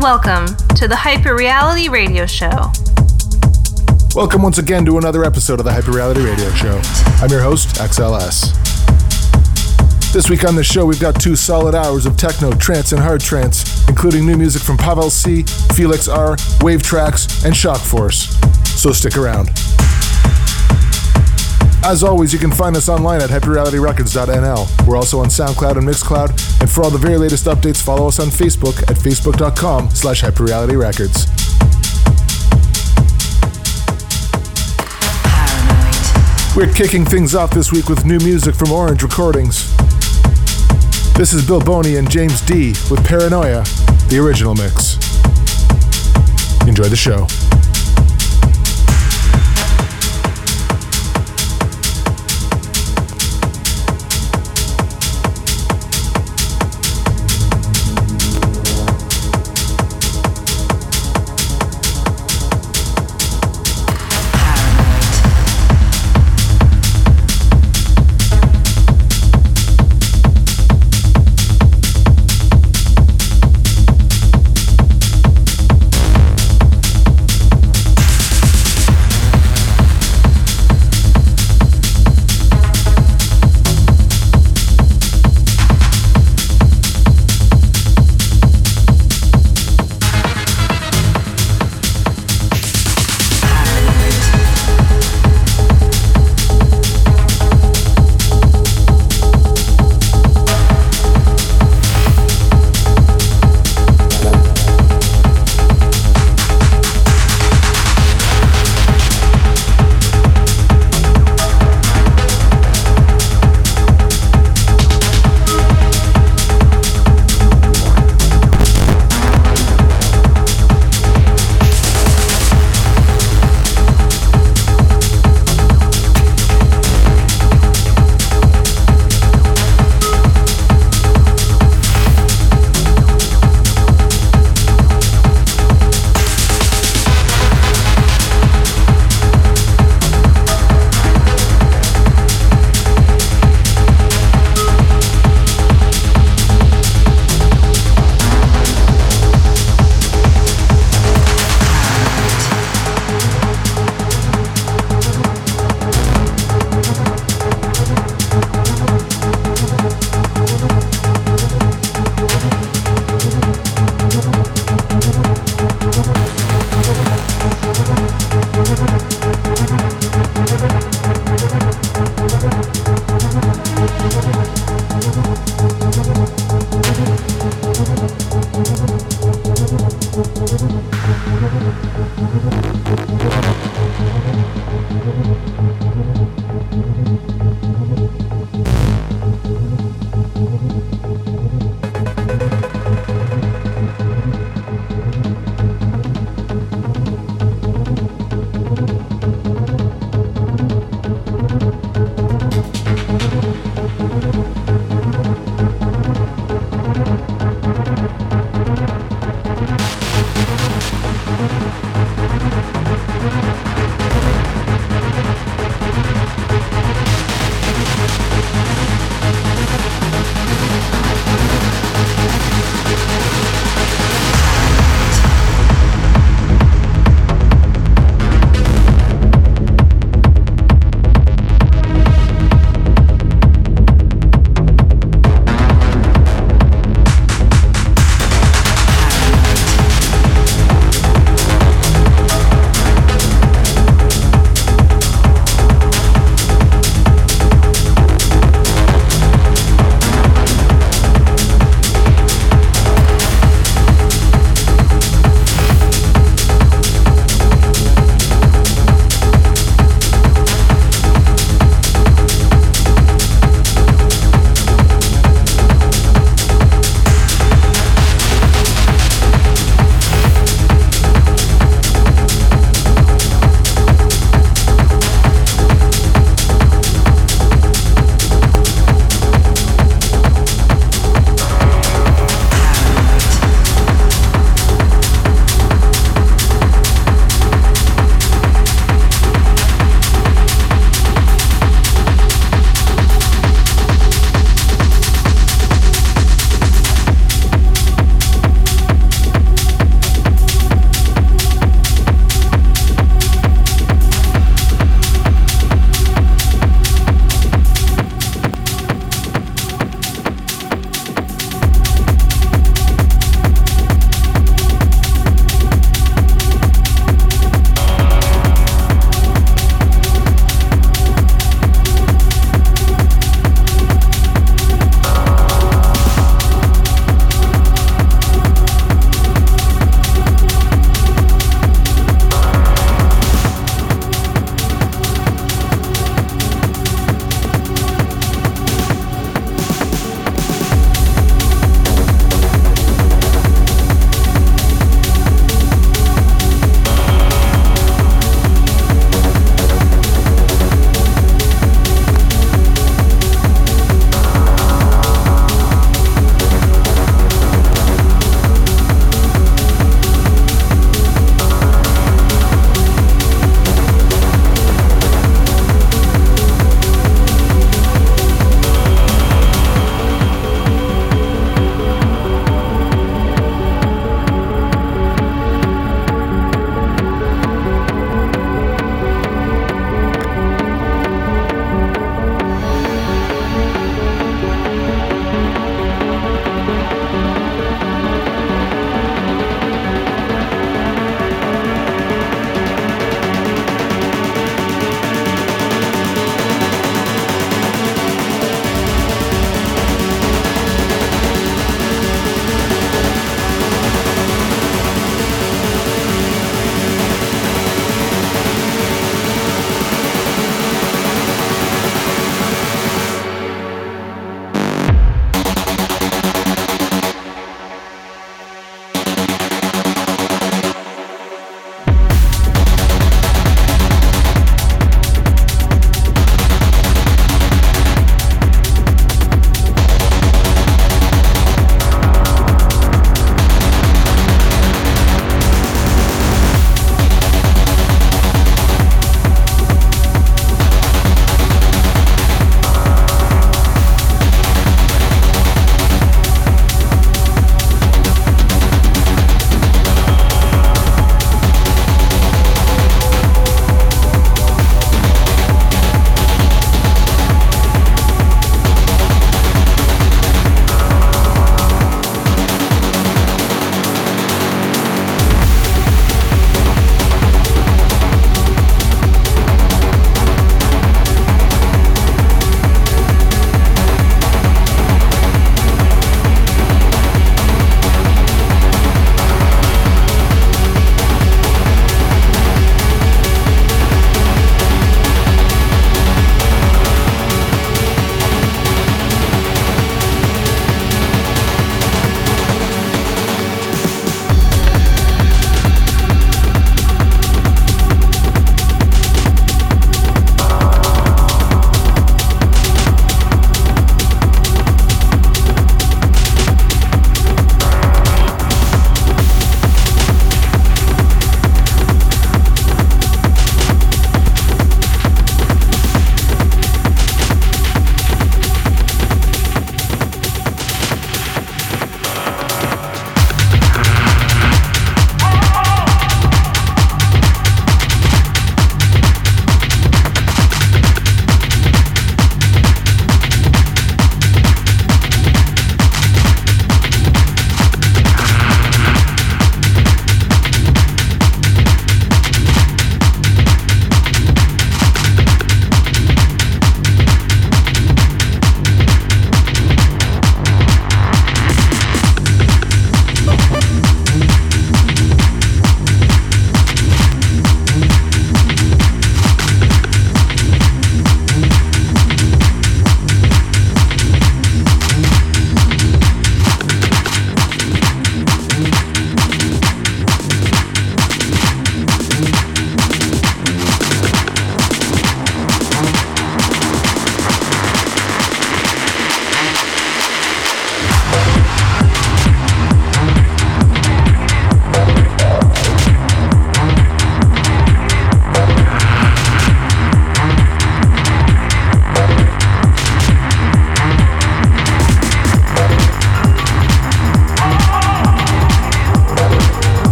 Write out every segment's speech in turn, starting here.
Welcome to the Hyper Reality Radio Show. Welcome once again to another episode of the Hyper Reality Radio Show. I'm your host, XLS. This week on the show, we've got two solid hours of techno, trance, and hard trance, including new music from Pavel C, Felix R, Wave Tracks, and Shock Force. So stick around. As always, you can find us online at hyperrealityrecords.nl. We're also on SoundCloud and Mixcloud, and for all the very latest updates, follow us on Facebook at facebook.com slash hyperrealityrecords. We're kicking things off this week with new music from Orange Recordings. This is Bill Boney and James D with Paranoia, the original mix. Enjoy the show.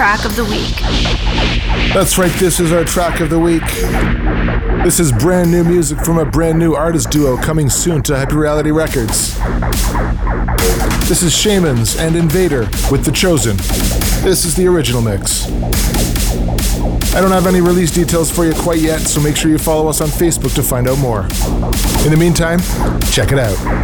Track of the week. That's right, this is our track of the week. This is brand new music from a brand new artist duo coming soon to Hyperreality Records. This is Shamans and Invader with The Chosen. This is the original mix. I don't have any release details for you quite yet, so make sure you follow us on Facebook to find out more. In the meantime, check it out.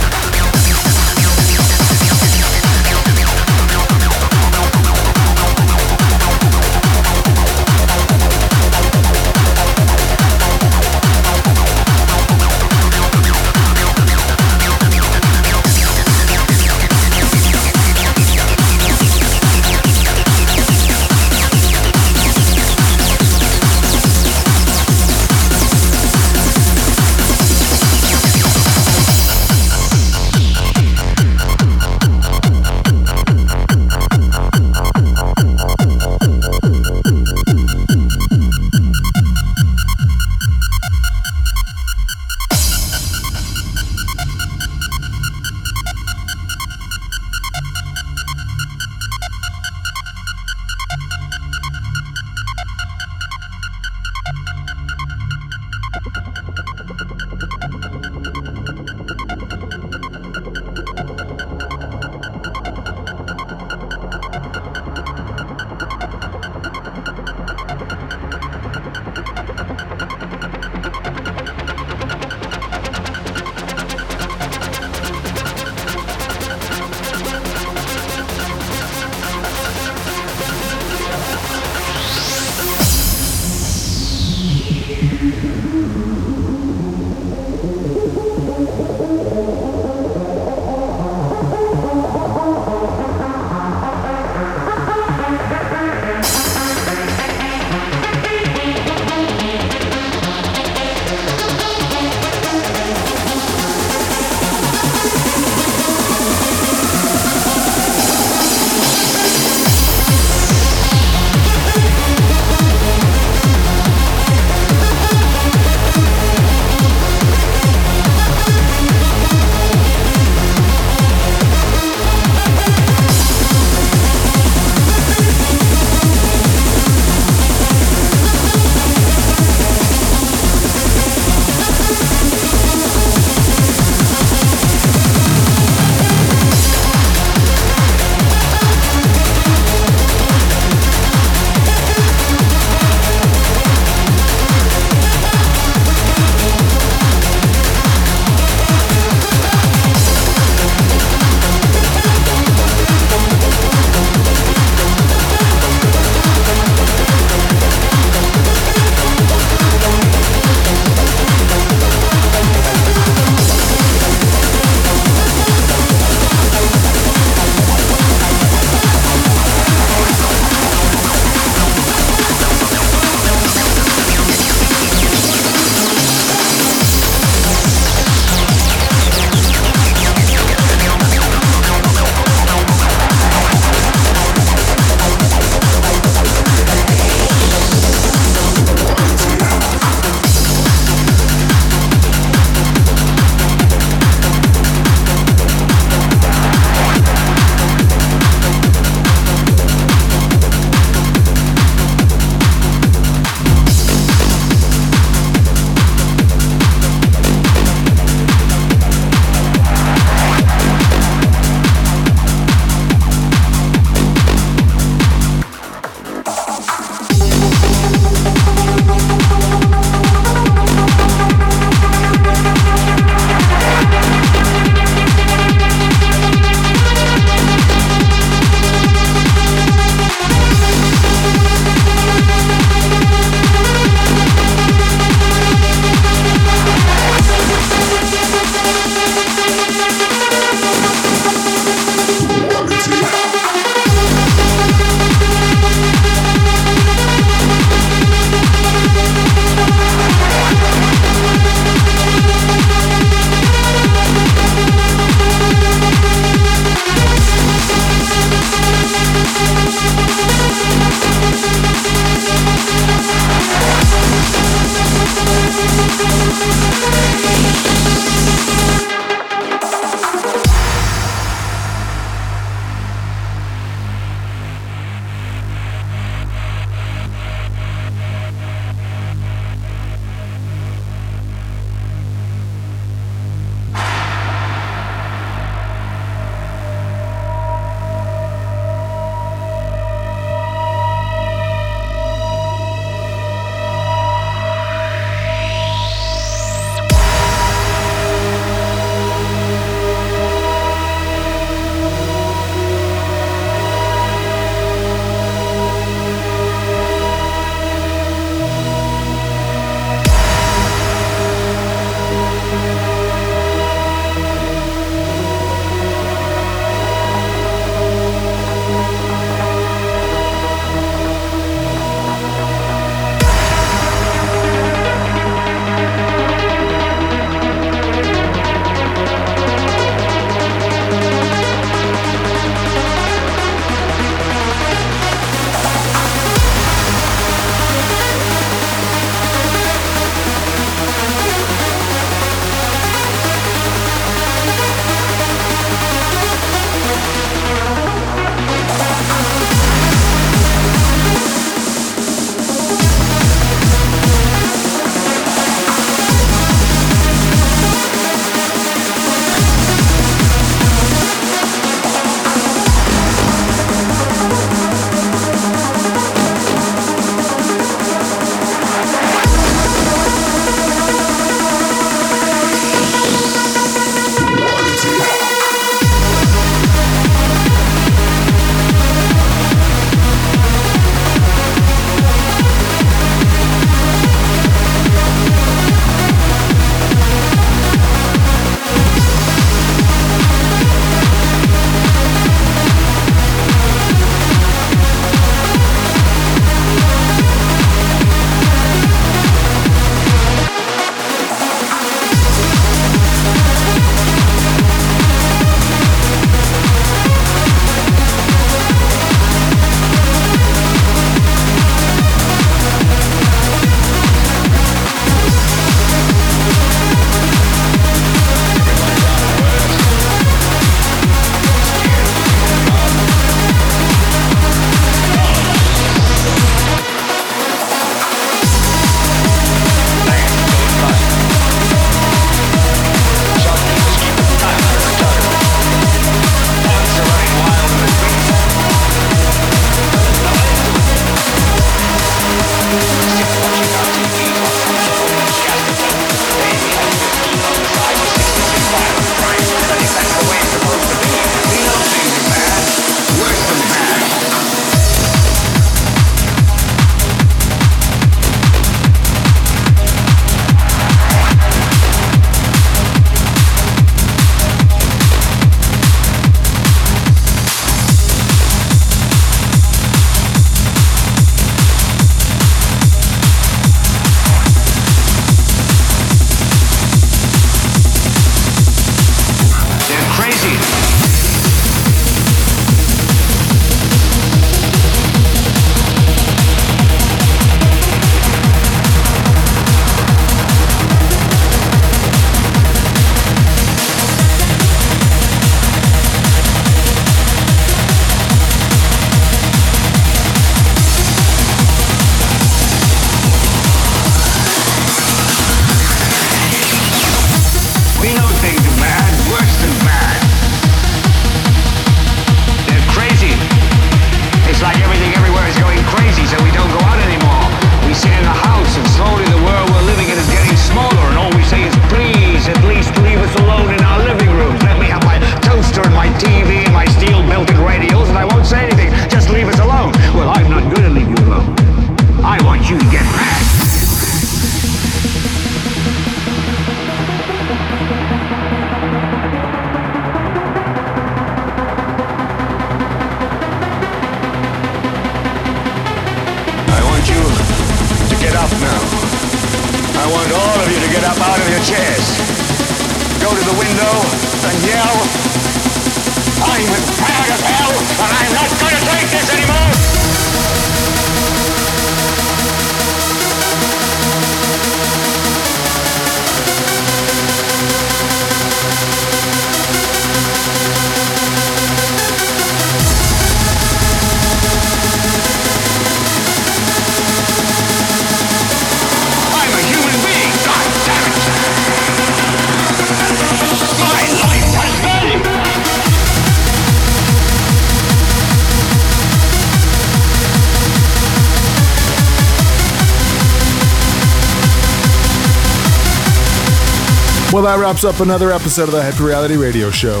That wraps up another episode of the Hyper Reality Radio Show.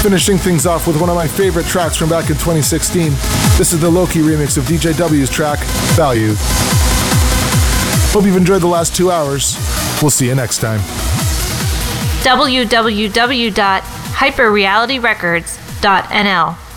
Finishing things off with one of my favorite tracks from back in 2016. This is the Loki remix of DJ W's track, Value. Hope you've enjoyed the last two hours. We'll see you next time. www.hyperrealityrecords.nl